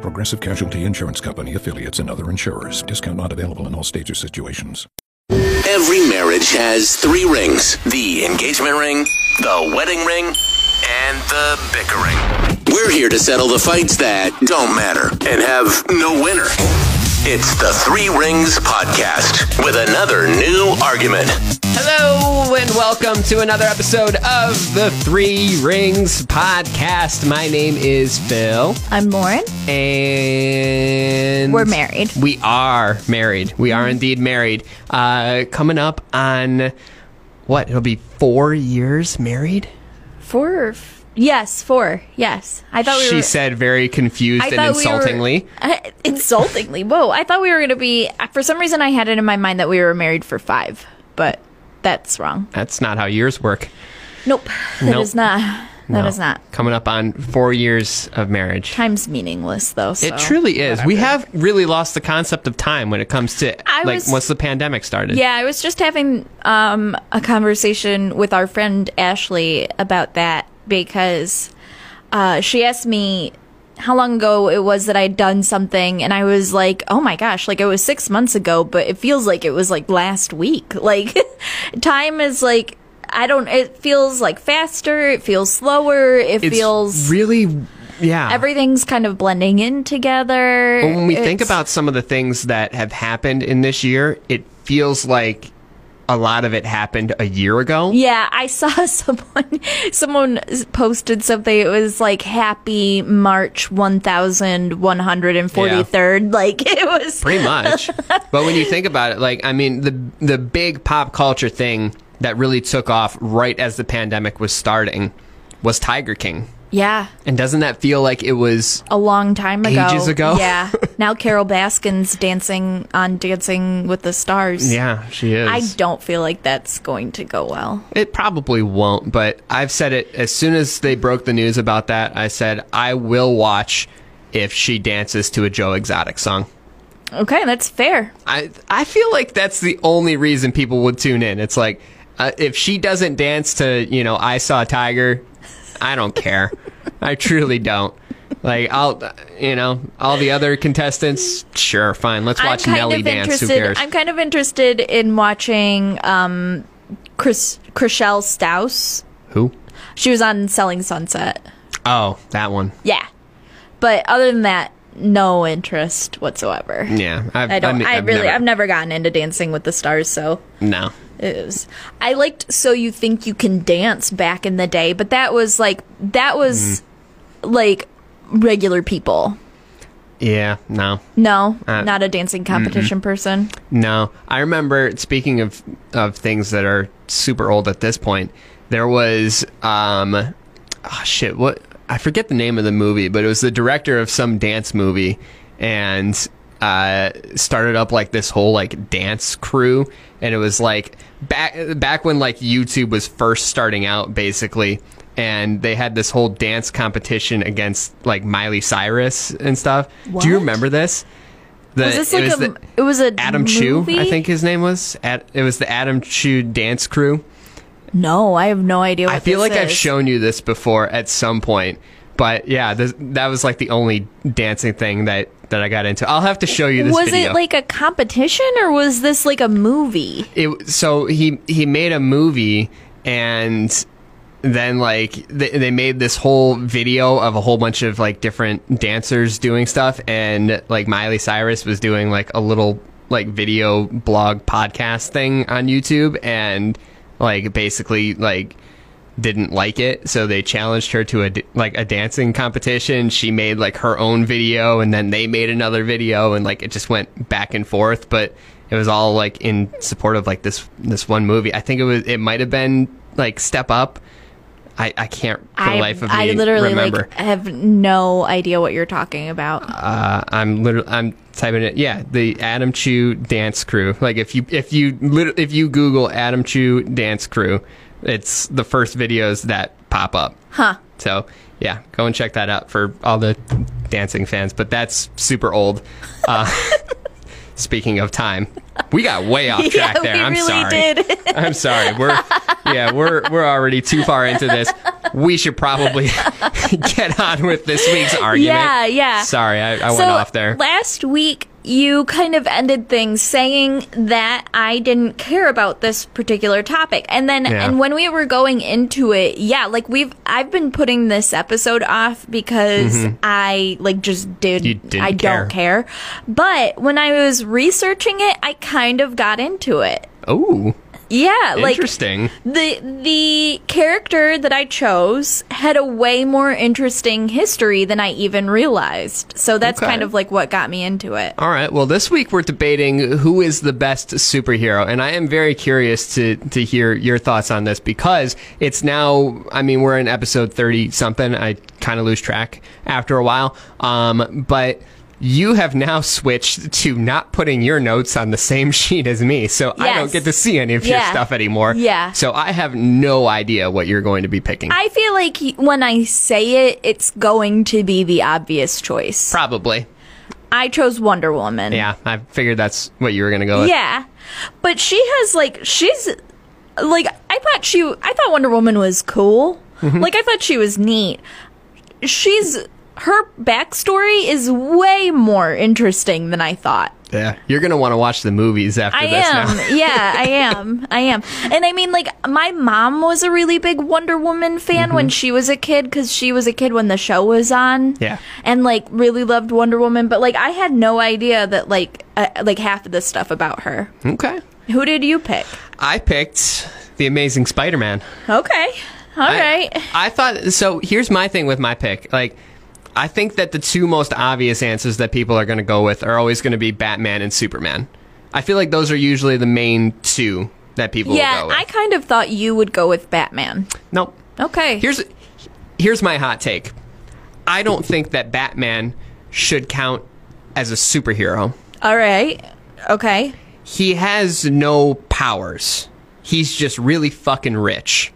Progressive Casualty Insurance Company affiliates and other insurers. Discount not available in all states or situations. Every marriage has three rings the engagement ring, the wedding ring, and the bickering. We're here to settle the fights that don't matter and have no winner. It's the Three Rings Podcast with another new argument. Hello and welcome to another episode of the Three Rings Podcast. My name is Phil, I'm Lauren. and We're married. We are married. We are indeed married. Uh, coming up on what? It'll be four years married. Four? Or f- yes, four. Yes. I thought we she were. said very confused I and thought we were- insultingly. Uh, insultingly. Whoa. I thought we were going to be. For some reason, I had it in my mind that we were married for five, but that's wrong. That's not how years work. Nope. That Nope. is not. That is No. not. Coming up on four years of marriage. Time's meaningless, though. So. It truly is. We have really lost the concept of time when it comes to I like was- once the pandemic started. Yeah, I was just having um, a conversation with our friend Ashley about that because uh, she asked me how long ago it was that I'd done something, and I was like, "Oh my gosh!" Like it was six months ago, but it feels like it was like last week. Like time is like I don't. It feels like faster. It feels slower. It It's feels really yeah. everything's kind of blending in together. But when we think about some of the things that have happened in this year, it feels like a lot of it happened a year ago. Yeah, I saw someone someone posted something. It was like Happy March one thousand one hundred and forty third. Like it was Pretty much. but when you think about it, like I mean, the the big pop culture thing that really took off right as the pandemic was starting was Tiger King. Yeah, And doesn't that feel like it was a long time ago. Ages ago? Yeah. Now Carole Baskin's dancing on Dancing with the Stars. Yeah, she is. I don't feel like that's going to go well. It probably won't, but I've said it as soon as they broke the news about that. I said I will watch if she dances to a Joe Exotic song. Okay, that's fair. I I feel like that's the only reason people would tune in. It's like uh, if she doesn't dance to you know I saw a tiger, I don't care. I truly don't. Like I'll you know all the other contestants, sure, fine. Let's watch Nelly dance. Who cares? I'm kind of interested in watching um, Chris Chrishell Stause. Who? She was on Selling Sunset. Oh, that one. Yeah. But other than that, no interest whatsoever. Yeah, I've, I don't. mean, I I've really. never- I've never gotten into Dancing with the Stars, so no. Was. I liked "So You Think You Can Dance" back in the day, but that was like that was Mm-hmm. like regular people. Yeah, no. No, Uh, not a dancing competition person. No, I remember. Speaking of of things that are super old at this point, there was um, oh shit, what I forget the name of the movie, but it was the director of some dance movie, and uh, started up like this whole like dance crew, and it was like back back when like YouTube was first starting out, basically. And they had this whole dance competition against like Miley Cyrus and stuff. Do you remember this? The, Was this it like was a? the- it was a Adam Chu. I think his name was. Ad, it was the Adam Chu dance crew. No, I have no idea. What I feel like I've shown you this before at some point, but yeah, this, that was like the only dancing thing that that I got into. I'll have to show you this. Was video. it like a competition or was this like a movie? it? So he he made a movie and then like they, they made this whole video of a whole bunch of like different dancers doing stuff and like miley cyrus was doing like a little like video blog podcast thing on youtube and like basically like didn't like it so they challenged her to a like a dancing competition she made like her own video and then they made another video and like it just went back and forth but it was all like in support of like this this one movie i think it was it might have been like step up i i can't for the I, life of me I literally remember like have no idea what you're talking about. uh, i'm literally i'm type in it. Yeah, the Adam Chu dance crew. Like if you if you if you Google Adam Chu dance crew, it's the first videos that pop up. Huh. So yeah, go and check that out for all the dancing fans. But that's super old. Uh, speaking of time, we got way off track yeah, there. we I'm really sorry. did. I'm sorry. We're yeah, we're we're already too far into this. We should probably get on with this week's argument. Yeah, yeah. Sorry, I, I so went off there. last week you kind of ended things saying that I didn't care about this particular topic. And then Yeah. and when we were going into it, yeah, like we've I've been putting this episode off because I like just did Mm-hmm. I don't care. But when I was researching it, I kind of got into it. Oh, Yeah, like interesting. the the character that I chose had a way more interesting history than I even realized. So that's Okay. kind of like what got me into it. All right. Well, this week we're debating who is the best superhero, and I am very curious to to hear your thoughts on this because it's now. I mean, we're in episode thirty something. I kind of lose track after a while. Um, but you have now switched to not putting your notes on the same sheet as me, so I don't get to see any of your stuff anymore. Yeah. So I have no idea what you're going to be picking. I feel like when I say it, it's going to be the obvious choice. Probably. I chose Wonder Woman. Yeah. I figured that's what you were going to go with. Yeah. But she has like she's like I thought she I thought Wonder Woman was cool. Mm-hmm. Like I thought she was neat. She's her backstory is way more interesting than I thought. Yeah. You're going to want to watch the movies after I this am. now. yeah, I am. I am. And I mean, like, my mom was a really big Wonder Woman fan when she was a kid because she was a kid when the show was on. Yeah. And, like, really loved Wonder Woman. But, like, I had no idea that, like, uh, like half of the stuff about her. Okay. Who did you pick? I picked The Amazing Spider Man. Okay. All right. I thought so. Here's my thing with my pick. Like, I think that the two most obvious answers that people are going to go with are always going to be Batman and Superman. I feel like those are usually the main two that people will yeah, go with. I kind of thought you would go with Batman. nope. Okay. Here's here's my hot take. I don't think that Batman should count as a superhero. All right. Okay. He has no powers. He's just really fucking rich.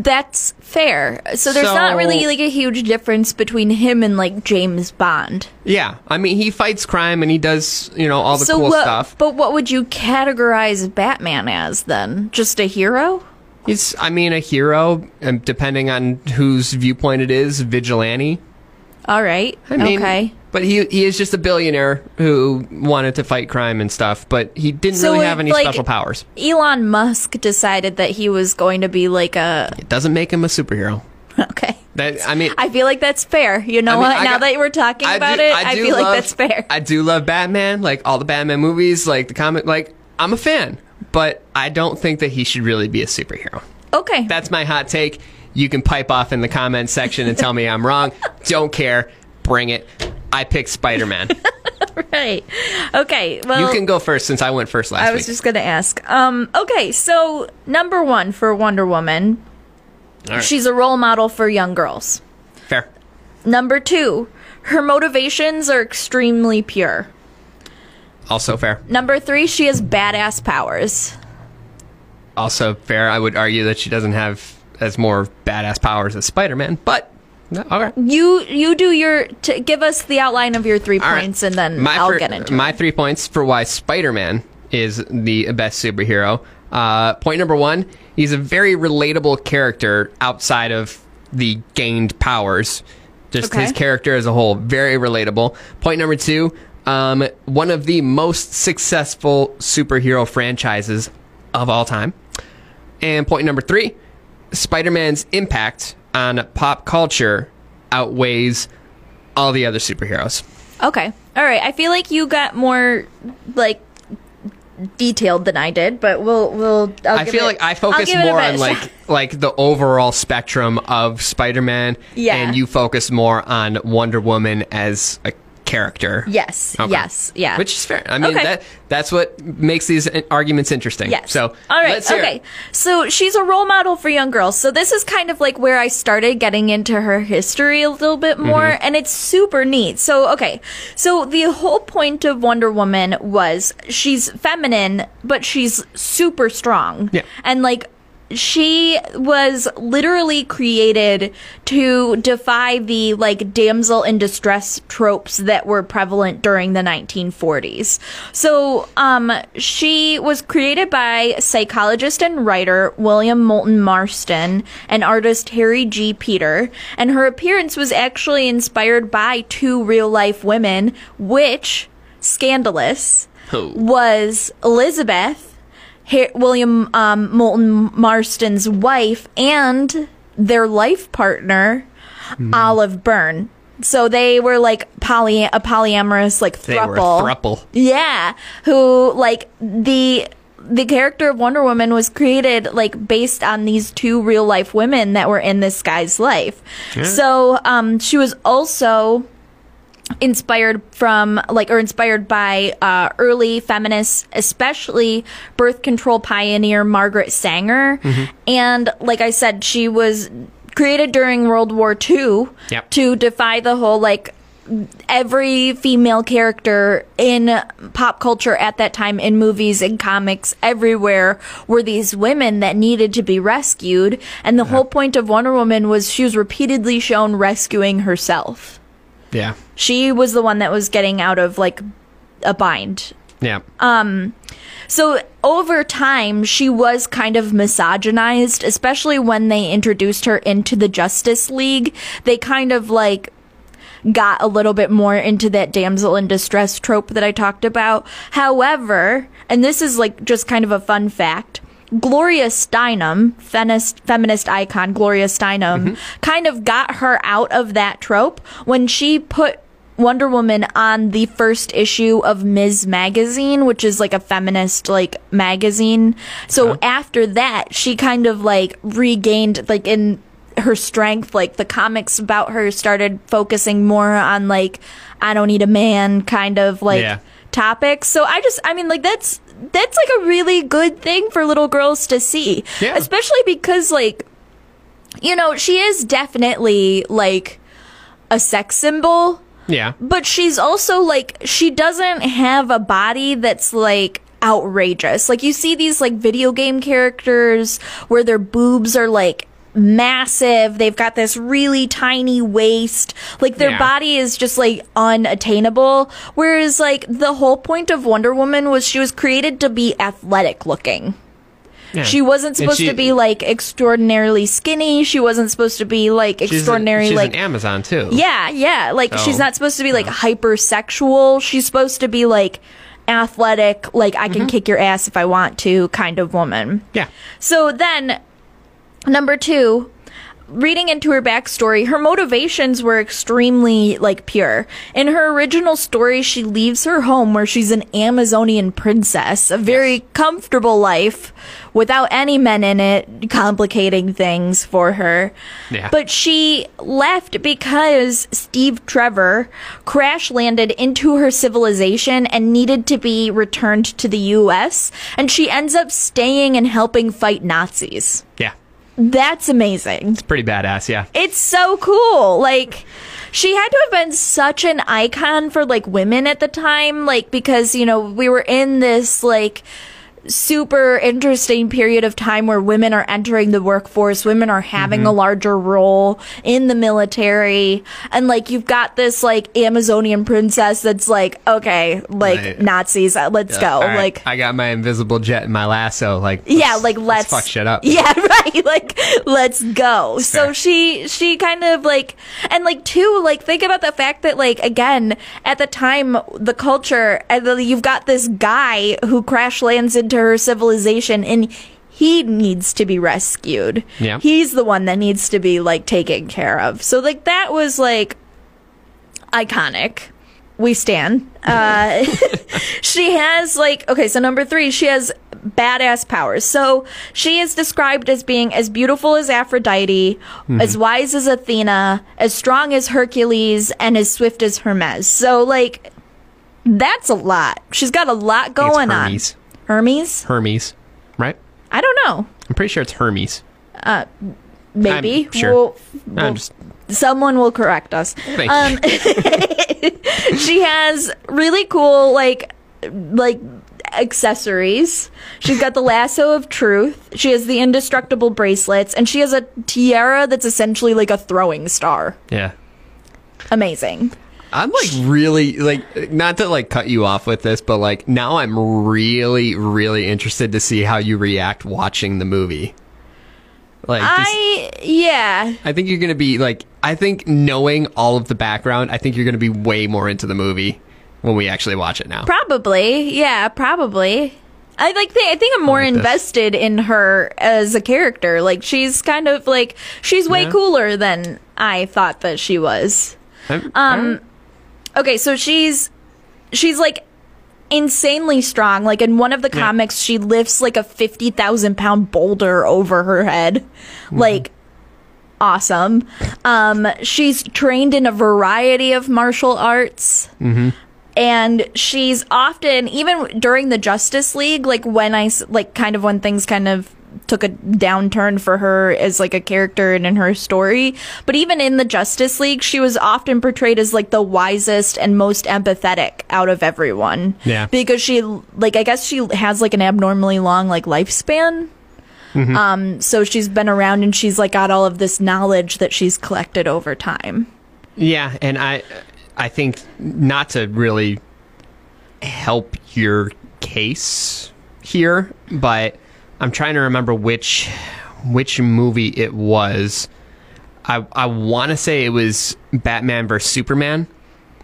That's fair. So there's So- not really like a huge difference between him and like James Bond. Yeah, I mean he fights crime and he does you know all the so cool what, stuff. But what would you categorize Batman as then? Just a hero? He's, I mean, a hero, and depending on whose viewpoint it is, vigilante. All right. I mean, okay. But he he is just a billionaire who wanted to fight crime and stuff, but he didn't So really have any like- special powers. Elon Musk decided that he was going to be like a It doesn't make him a superhero. okay. That I mean, I feel like that's fair. You know I mean, what? I now got- that we're talking I about do- it, I, feel love- like that's fair. I do love Batman, like all the Batman movies, like the comic. Like I'm a fan, but I don't think that he should really be a superhero. okay. That's my hot take. You can pipe off in the comments section and tell me I'm wrong. Don't care. Bring it. I picked Spider Man. right. Okay. Well, you can go first since I went first last week. I was week. just going to ask. Um okay, so number 1 for Wonder Woman, right. she's a role model for young girls. Fair. Number 2, her motivations are extremely pure. Also fair. Number 3, she has badass powers. Also fair. I would argue that she doesn't have as more badass powers as Spider Man, but no, okay. You you do your t- give us the outline of your three right. points and then my I'll fir- get into my it. three points for why Spider-Man is the best superhero. Uh, point number one: he's a very relatable character outside of the gained powers. Just Okay. his character as a whole, very relatable. Point number two: um, one of the most successful superhero franchises of all time. And point number three: Spider-Man's impact on pop culture outweighs all the other superheroes. Okay. All right. I feel like you got more like detailed than I did, but we'll we'll I'll I give feel it- like I focus give it a more on like like the overall spectrum of Spider-Man, Yeah. and you focus more on Wonder Woman as a character. Yes. Okay. Yes. Yeah. Which is fair. I mean, Okay. that that's what makes these arguments interesting. Yes. So, all right. okay. it. So she's a role model for young girls. So this is kind of like where I started getting into her history a little bit more, Mm-hmm. and it's super neat. So okay. So the whole point of Wonder Woman was she's feminine, but she's super strong. Yeah. And like she was literally created to defy the like damsel in distress tropes that were prevalent during the 1940s. So, um, she was created by psychologist and writer William Moulton Marston and artist Harry G. Peter, and her appearance was actually inspired by two real life women, which scandalous Oh. was Elizabeth William um, Moulton Marston's wife and their life partner, Hmm. Olive Byrne. So they were like poly a polyamorous like They were a thruple. thruple. Yeah, who like the the character of Wonder Woman was created like based on these two real life women that were in this guy's life. So um, she was also inspired from like or inspired by uh, early feminists especially birth control pioneer margaret sanger. And like i said she was created during world war ii Yep. to defy the whole like every female character in pop culture at that time in movies and comics everywhere were these women that needed to be rescued. And the whole point of wonder woman was she was repeatedly shown rescuing herself Yeah. she was the one that was getting out of like a bind. Yeah. Um so over time, she was kind of misogynized, especially when they introduced her into the Justice League. They kind of like got a little bit more into that damsel in distress trope that I talked about. However, and this is like just kind of a fun fact. Gloria Steinem, feminist, feminist icon Gloria Steinem, mm-hmm. kind of got her out of that trope when she put Wonder Woman on the first issue of Ms. Magazine, which is like a feminist like magazine. So after that, she kind of like regained like in her strength. Like the comics about her started focusing more on like I don't need a man kind of like Yeah. topics. So I just I mean like that's that's like a really good thing for little girls to see. Yeah. Especially because like you know, she is definitely like a sex symbol Yeah. but she's also like she doesn't have a body that's like outrageous like you see these like video game characters where their boobs are like massive they've got this really tiny waist like their Yeah. body is just like unattainable whereas like the whole point of wonder woman was she was created to be athletic looking Yeah. she wasn't supposed she- to be like extraordinarily skinny she wasn't supposed to be like She's, a- extraordinary she's like an Amazon too. yeah, yeah. Like Oh. she's not supposed to be like hypersexual. She's supposed to be like athletic, like I Mm-hmm. can kick your ass if I want to kind of woman. Yeah. So then number 2, reading into her backstory, her motivations were extremely like pure. In her original story, she leaves her home where she's an Amazonian princess, a very comfortable life without any men in it complicating things for her. Yeah. But she left because Steve Trevor crash landed into her civilization and needed to be returned to the US, and she ends up staying and helping fight Nazis. Yeah. That's amazing. It's pretty badass. Yeah. It's so cool. Like, she had to have been such an icon for like women at the time, like, because, you know, we were in this like super interesting period of time where women are entering the workforce, women are having a larger role in the military, and like you've got this like Amazonian princess that's like, okay, like Right. Nazis, uh, let's go. All right, Like, I got my invisible jet and my lasso. Like, yeah like let's, fuck shit up. yeah right like let's go so fair. she she kind of like and like too like think about the fact that like again at the time the culture and then you've got this guy who crash lands into her civilization and he needs to be rescued Yeah. he's the one that needs to be like taken care of so like that was like iconic we stand. Uh, she has like okay, so number three, she has badass powers. So she is described as being as beautiful as Aphrodite, as wise as Athena, as strong as Hercules, and as swift as Hermes. So like that's a lot. She's got a lot going on. Hermes? Hermes, right? I don't know. I'm pretty sure it's Hermes. Uh, Maybe. I'm sure. We'll- I'm just someone will correct us. thank Um, you. she has really cool like like accessories. She's got the lasso of truth. She has the indestructible bracelets, and she has a tiara that's essentially like a throwing star. Yeah. Amazing. I'm like really like not to like cut you off with this, but like now I'm really really interested to see how you react watching the movie. Like just- I yeah. I think you're gonna be like I think knowing all of the background, I think you're gonna be way more into the movie when we actually watch it now. Probably. Yeah, probably. I like think I think I'm more like this. invested in her as a character. Like she's kind of like she's way Yeah. cooler than I thought that she was. I'm- Um Okay, so she's she's like insanely strong. Like in one of the Yeah. comics, she lifts like a fifty thousand pound boulder over her head. Mm-hmm. Like awesome. Um, she's trained in a variety of martial arts. Mm-hmm. And she's often, even during the Justice League, like when I, like kind of when things kind of took a downturn for her as like a character and in her story. But even in the Justice League, she was often portrayed as like the wisest and most empathetic out of everyone. Yeah. Because she, like, I guess she has like an abnormally long, like, lifespan. Um, so she's been around and she's like got all of this knowledge that she's collected over time. Yeah, and I I think not to really help your case here, but I'm trying to remember which which movie it was. I I want to say it was Batman vs Superman,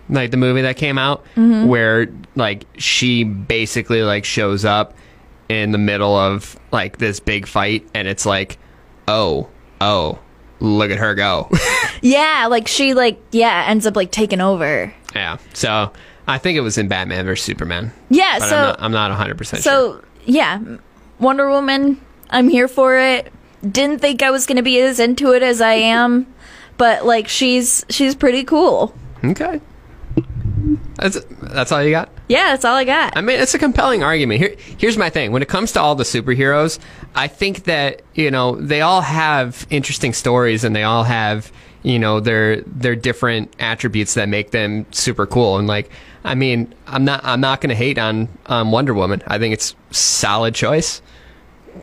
like the movie that came out mm-hmm. where like she basically like shows up in the middle of like this big fight and it's like, "Oh, oh, look at her go." Yeah, like she like yeah ends up like taking over. Yeah. So I think it was in Batman vs Superman. Yeah, But so I'm not, I'm not 100 percent sure. so yeah, Wonder Woman. I'm here for it. Didn't think I was gonna be as into it as I am, but like she's she's pretty cool. Okay. That's that's all you got. Yeah, that's all I got. I mean, it's a compelling argument. Here, here's my thing. When it comes to all the superheroes, I think that you know they all have interesting stories and they all have you know their their different attributes that make them super cool. And like, I mean, I'm not I'm not going to hate on on Wonder Woman. I think it's solid choice,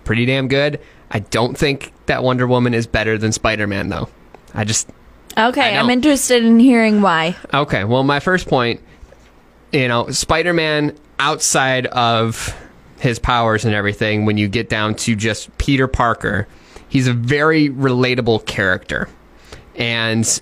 pretty damn good. I don't think that Wonder Woman is better than Spider Man though. I just Okay, I I'm interested in hearing why. Okay, well, my first point, you know, Spider Man outside of his powers and everything, when you get down to just Peter Parker, he's a very relatable character. And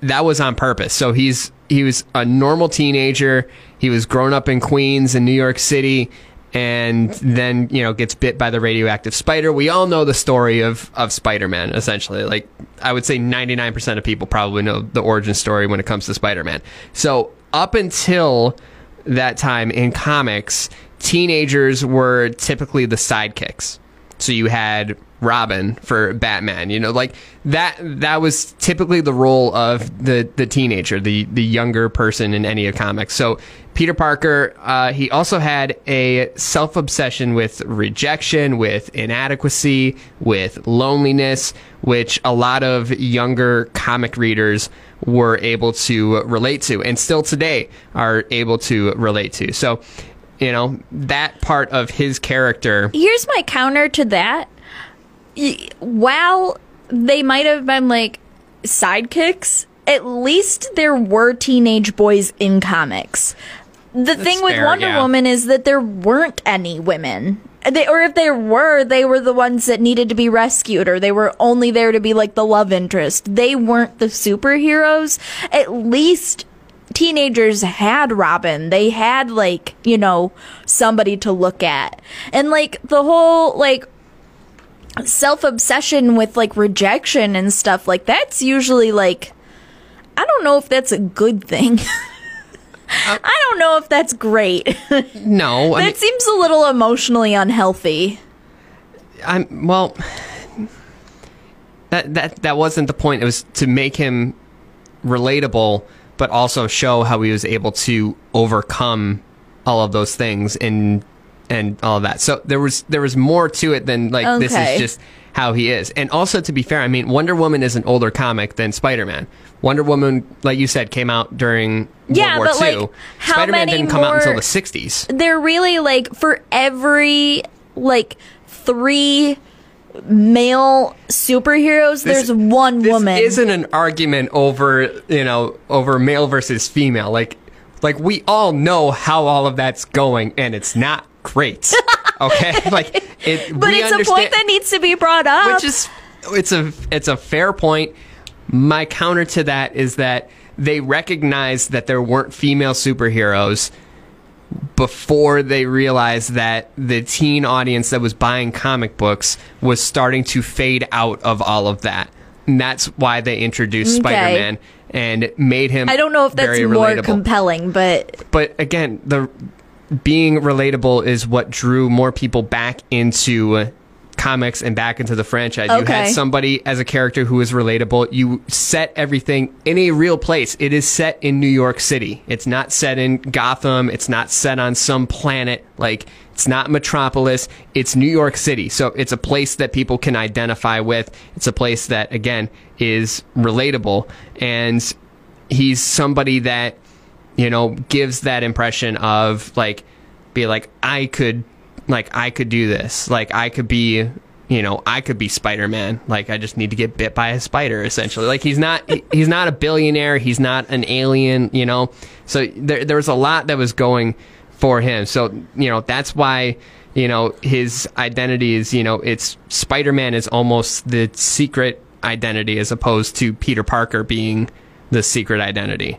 that was on purpose. So he's he was a normal teenager. He was grown up in Queens in New York City and then, you know, gets bit by the radioactive spider. We all know the story of of Spider-Man essentially. Like I would say 99% of people probably know the origin story when it comes to Spider-Man. So, up until that time in comics, teenagers were typically the sidekicks. So you had Robin for Batman, you know, like that that was typically the role of the the teenager, the the younger person in any of comics. So Peter Parker, uh, he also had a self obsession with rejection, with inadequacy, with loneliness, which a lot of younger comic readers were able to relate to, and still today are able to relate to. So, you know, that part of his character. Here's my counter to that. While they might have been like sidekicks, at least there were teenage boys in comics. The thing with fair, Wonder yeah. Woman is that there weren't any women. They, or if there were, they were the ones that needed to be rescued, or they were only there to be like the love interest. They weren't the superheroes. At least teenagers had Robin. They had like, you know, somebody to look at. And like the whole like self obsession with like rejection and stuff like that's usually like I don't know if that's a good thing. I don't know if that's great. No, I mean, that seems a little emotionally unhealthy. I'm well. That that that wasn't the point. It was to make him relatable, but also show how he was able to overcome all of those things and and all of that. So there was there was more to it than like this is just how he is. And also to be fair, I mean Wonder Woman is an older comic than Spider Man. Wonder Woman, like you said, came out during Yeah, World War but, II. like, Spider Man didn't come out until the '60s. They're really like for every like three male superheroes, there's one this woman. isn't an argument over you know over male versus female. Like like we all know how all of that's going and it's not great. Okay? Like it but we it's a point that needs to be brought up. which is it's a it's a fair point. My counter to that is that they recognized that there weren't female superheroes before they realized that the teen audience that was buying comic books was starting to fade out of all of that. And that's why they introduced Okay. Spider-Man and made him I don't know if that's more relatable. compelling, but but again, the being relatable is what drew more people back into comics and back into the franchise. You had somebody as a character who was relatable. You set everything in a real place. It is set in New York City. It's not set in Gotham. It's not set on some planet. Like, it's not Metropolis. It's New York City. So it's a place that people can identify with. It's a place that, again, is relatable. And he's somebody that you know gives that impression of like be like i could like i could do this. Like i could be you know i could be spider-man. Like i just need to get bit by a spider essentially. Like he's not he- he's not a billionaire. He's not an alien you know? So there there was a lot that was going for him. So you know that's why you know his identity is you know it's spider-man is almost the secret identity as opposed to peter parker being the secret identity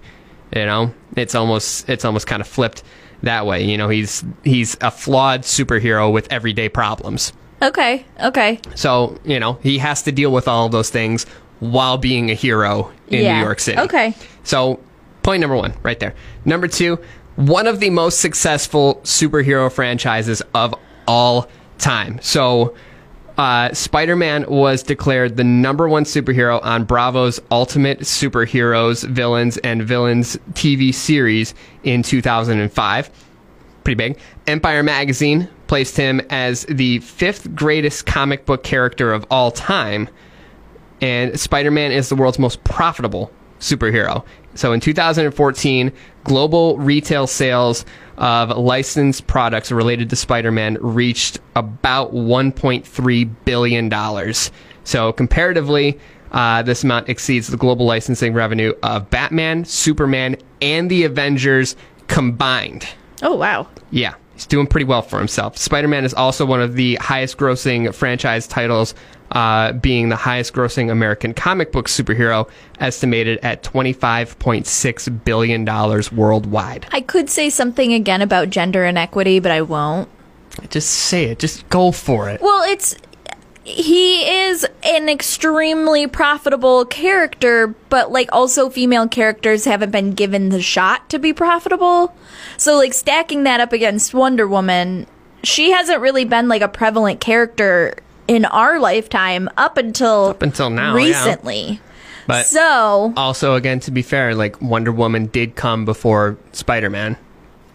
you know, it's almost it's almost kind of flipped that way. You know, he's he's a flawed superhero with everyday problems. okay, okay. So you know, he has to deal with all of those things while being a hero in Yeah. New York City. Okay. So point number one, right there. Number two, one of the most successful superhero franchises of all time. So. Uh, Spider-Man was declared the number one superhero on Bravo's Ultimate Superheroes, Villains, and Villains TV series in 2005 pretty big. Empire Magazine placed him as the fifth greatest comic book character of all time. And Spider Man is the world's most profitable superhero. So in 2014, global retail sales of licensed products related to Spider Man reached about $1.3 billion. So comparatively, uh, this amount exceeds the global licensing revenue of Batman, Superman, and the Avengers combined. Oh wow. Yeah, he's doing pretty well for himself. Spider Man is also one of the highest grossing franchise titles, uh, being the highest grossing American comic book superhero, estimated at $25.6 billion worldwide. I could say something again about gender inequity, but I won't. Just say it, just go for it. Well, it's he is an extremely profitable character, but like also female characters haven't been given the shot to be profitable. So like stacking that up against Wonder Woman, she hasn't really been like a prevalent character in our lifetime up until Up until now, yeah. recently. But So also, again, to be fair, like Wonder Woman did come before Spider Man.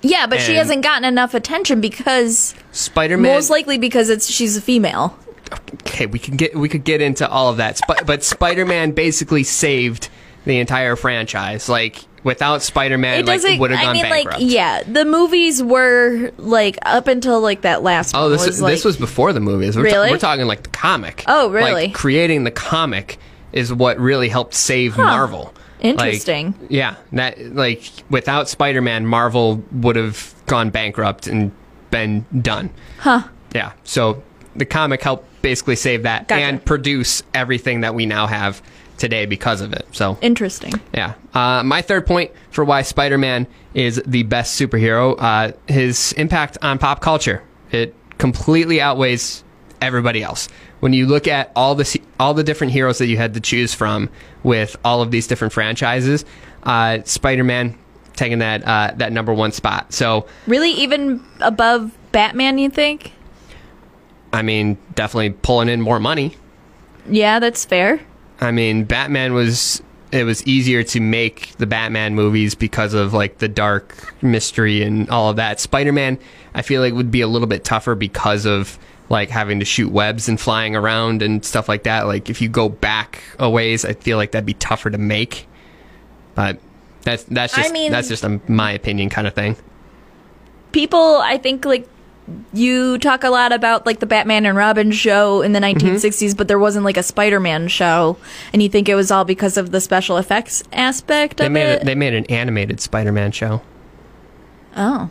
yeah, but she hasn't gotten enough attention because Spider Man. most likely because it's she's a female. Okay, we can get we could get into all of that. Sp- but Spider-Man basically saved the entire franchise. Like without Spider-Man, like it would have I gone mean, bankrupt. like, yeah, the movies were like up until like that last. Oh, one this was, like, this was before the movies. We're, ta- Really? we're talking like the comic. Oh, really? Like creating the comic is what really helped save Marvel. Like, Interesting. yeah, that like without Spider-Man, Marvel would have gone bankrupt and been done. Huh. Yeah. So the comic helped basically save that Gotcha. and produce everything that we now have today because of it. So Interesting. yeah. Uh, my third point for why Spider Man is the best superhero, uh, his impact on pop culture. It completely outweighs everybody else. When you look at all the all the different heroes that you had to choose from with all of these different franchises, uh, Spider Man taking that uh, that number one spot. So Really, even above Batman, you think? I mean, definitely pulling in more money. Yeah, that's fair. I mean, Batman was it was easier to make the Batman movies because of like the dark mystery and all of that. Spider-Man, I feel like would be a little bit tougher because of like having to shoot webs and flying around and stuff like that. Like if you go back a ways, I feel like that'd be tougher to make. But that's that's I just mean- that's just a my opinion kind of thing. People, I think, like, you talk a lot about, like, the Batman and Robin show in the Mm-hmm. 1960s, but there wasn't, like, a Spider Man show. And you think it was all because of the special effects aspect They of made it? a, they made an animated Spider-Man show. oh,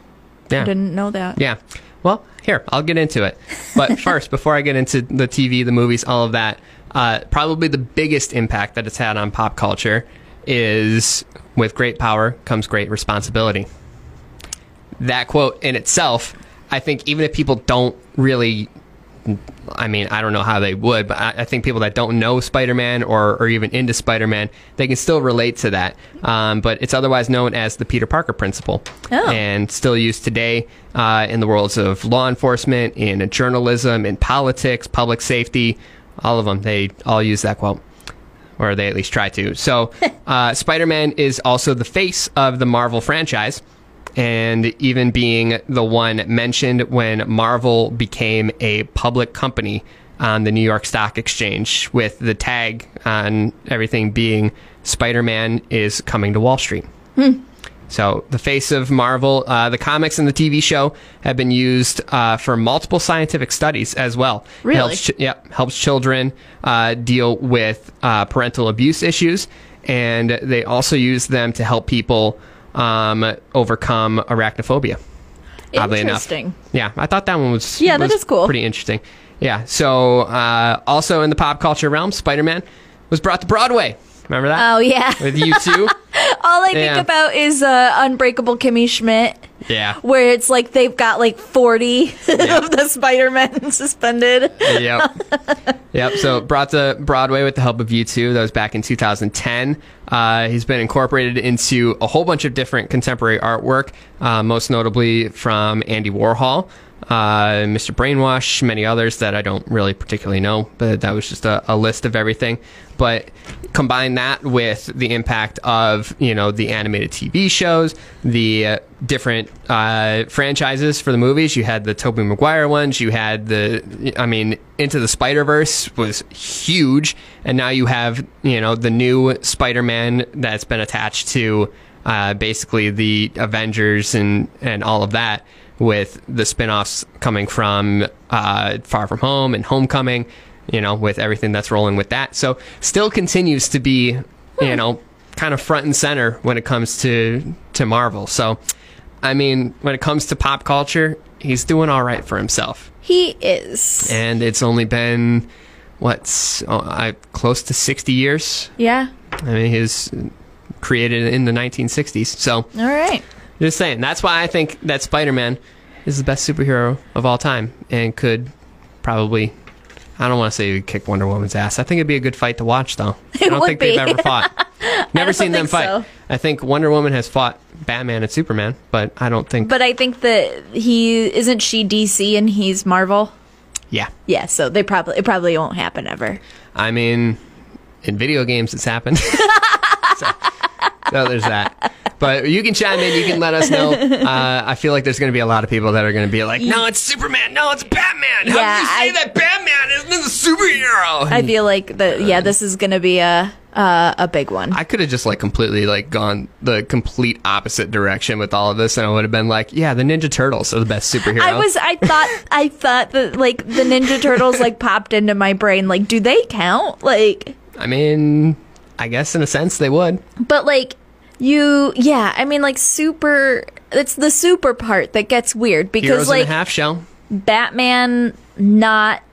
I Yeah. didn't know that. Yeah. Well, here, I'll get into it. But first, before I get into the TV, the movies, all of that, uh, probably the biggest impact that it's had on pop culture is with great power comes great responsibility. That quote in itself, I think even if people don't really I mean, I don't know how they would, but I, I think people that don't know Spider Man or, or even into Spider Man, they can still relate to that. Um, but it's otherwise known as the Peter Parker principle Oh. and still used today uh, in the worlds of law enforcement, in journalism, in politics, public safety, all of them. They all use that quote. Or they at least try to. So, uh, Spider Man is also the face of the Marvel franchise and even being the one mentioned when Marvel became a public company on the New York Stock Exchange, with the tag on everything being Spider Man is coming to Wall Street. So, the face of Marvel, uh, the comics and the TV show have been used uh, for multiple scientific studies as well. Really? Helps, ch- yep, helps children uh, deal with uh, parental abuse issues, and they also use them to help people um, overcome arachnophobia. Oddly enough. Interesting. Yeah, I thought that one was Yeah, that was is cool. Pretty interesting. Yeah. So, uh, also in the pop culture realm, Spider Man was brought to Broadway. Remember that? Oh, yeah. With U2. All I Yeah. think about is uh, Unbreakable Kimmy Schmidt, yeah. where it's like they've got like 40 of the Spider Man suspended. yep. Yep. So brought to Broadway with the help of U2. That was back in 2010. Uh, he's been incorporated into a whole bunch of different contemporary artwork, uh, most notably from Andy Warhol, uh, Mr. Brainwash, many others that I don't really particularly know, but that was just a, a list of everything. But combine that with the impact of you know the animated TV shows, the uh, different uh, franchises for the movies. You had the Tobey Maguire ones. You had the, I mean, Into the Spider Verse was huge, and now you have you know the new Spider Man that's been attached to uh, basically the Avengers and and all of that with the spin-offs coming from uh, Far From Home and Homecoming, you know, with everything that's rolling with that. So still continues to be, you know, kind of front and center when it comes to to Marvel. So I mean, when it comes to pop culture, he's doing all right for himself. He is. And it's only been what's oh, I, close to 60 years. Yeah. I mean, he was created in the 1960s. So All right. Just saying. That's why I think that Spider Man is the best superhero of all time and could probably. I don't want to say he would kick Wonder Woman's ass. I think it'd be a good fight to watch, though. I don't would think they've be. ever fought. Never seen them fight. so. I think Wonder Woman has fought Batman and Superman, but I don't think. But I think that he isn't she DC and he's Marvel. yeah, Yeah, so they probably it probably won't happen ever. I mean, in video games, it's happened. so, so there's that. But you can chime in. You can let us know. Uh, I feel like there's going to be a lot of people that are going to be like, "No, it's Superman. No, it's Batman. How Yeah, can you say I- that Batman isn't a superhero?" I feel like the yeah, this is gonna be a uh, a big one. I could have just like completely like gone the complete opposite direction with all of this, and I would have been like, "Yeah, the Ninja Turtles are the best superhero." I was I thought I thought that like the Ninja Turtles like popped into my brain like do they count? Like I mean, I guess in a sense they would. but like you yeah, I mean like super it's the super part that gets weird because Heroes like half shell. Batman not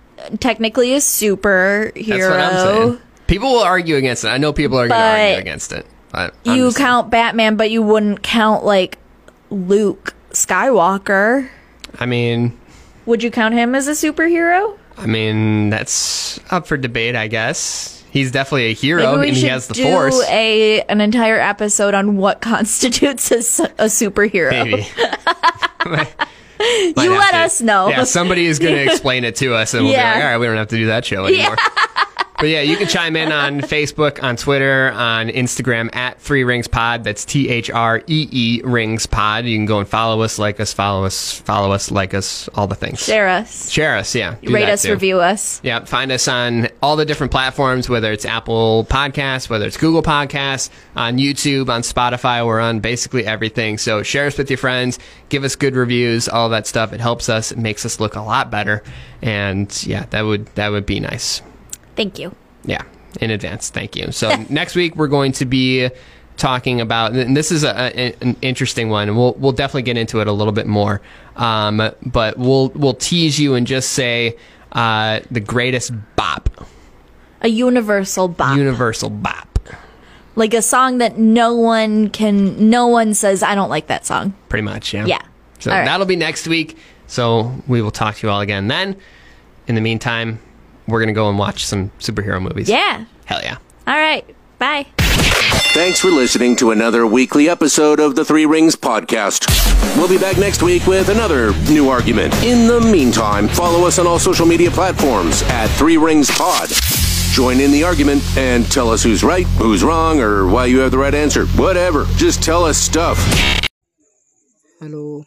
technically a superhero. That's what I'm saying. People will argue against it. I know people are going to argue against it. But You count Batman but you wouldn't count like Luke Skywalker. I mean, Would you count him as a superhero? I mean that's up for debate. I guess he's definitely a hero, and he has the do force. a an entire episode on what constitutes a superhero. Maybe. You let to. us know. Yeah, somebody is going to explain it to us, and we'll Yeah. be like, all right, we don't have to do that show anymore. But yeah, you can chime in on Facebook, on Twitter, on Instagram at Three Rings Pod. That's T H R E E Rings Pod. You can go and follow us, like us, follow us, follow us, like us, all the things. Share us, Share us, yeah. Do rate us, too. review us. Yeah, find us on all the different platforms, whether it's Apple Podcasts, whether it's Google Podcasts, on YouTube, on Spotify. We're on basically everything. So share us with your friends, give us good reviews, all that stuff. It helps us. It makes us look a lot better. And yeah, that would that would be nice. Thank you. Yeah, in advance. Thank you. So next week we're going to be talking about, and this is a, a- an interesting one. and We'll we'll definitely get into it a little bit more. Um, but we'll we'll tease you and just say uh, the greatest bop, A universal bop. universal bop. like a song that no one can no one says I don't like that song. Pretty much, yeah. Yeah. So right. that'll be next week. So we will talk to you all again then. In the meantime, we're gonna go and watch some superhero movies. Yeah. Hell yeah. All right. Bye. Thanks for listening to another weekly episode of the Three Rings Podcast. We'll be back next week with another new argument. In the meantime, follow us on all social media platforms at Three Rings Pod. Join in the argument and tell us who's right, who's wrong, or why you have the right answer. Whatever. Just tell us stuff. Hello.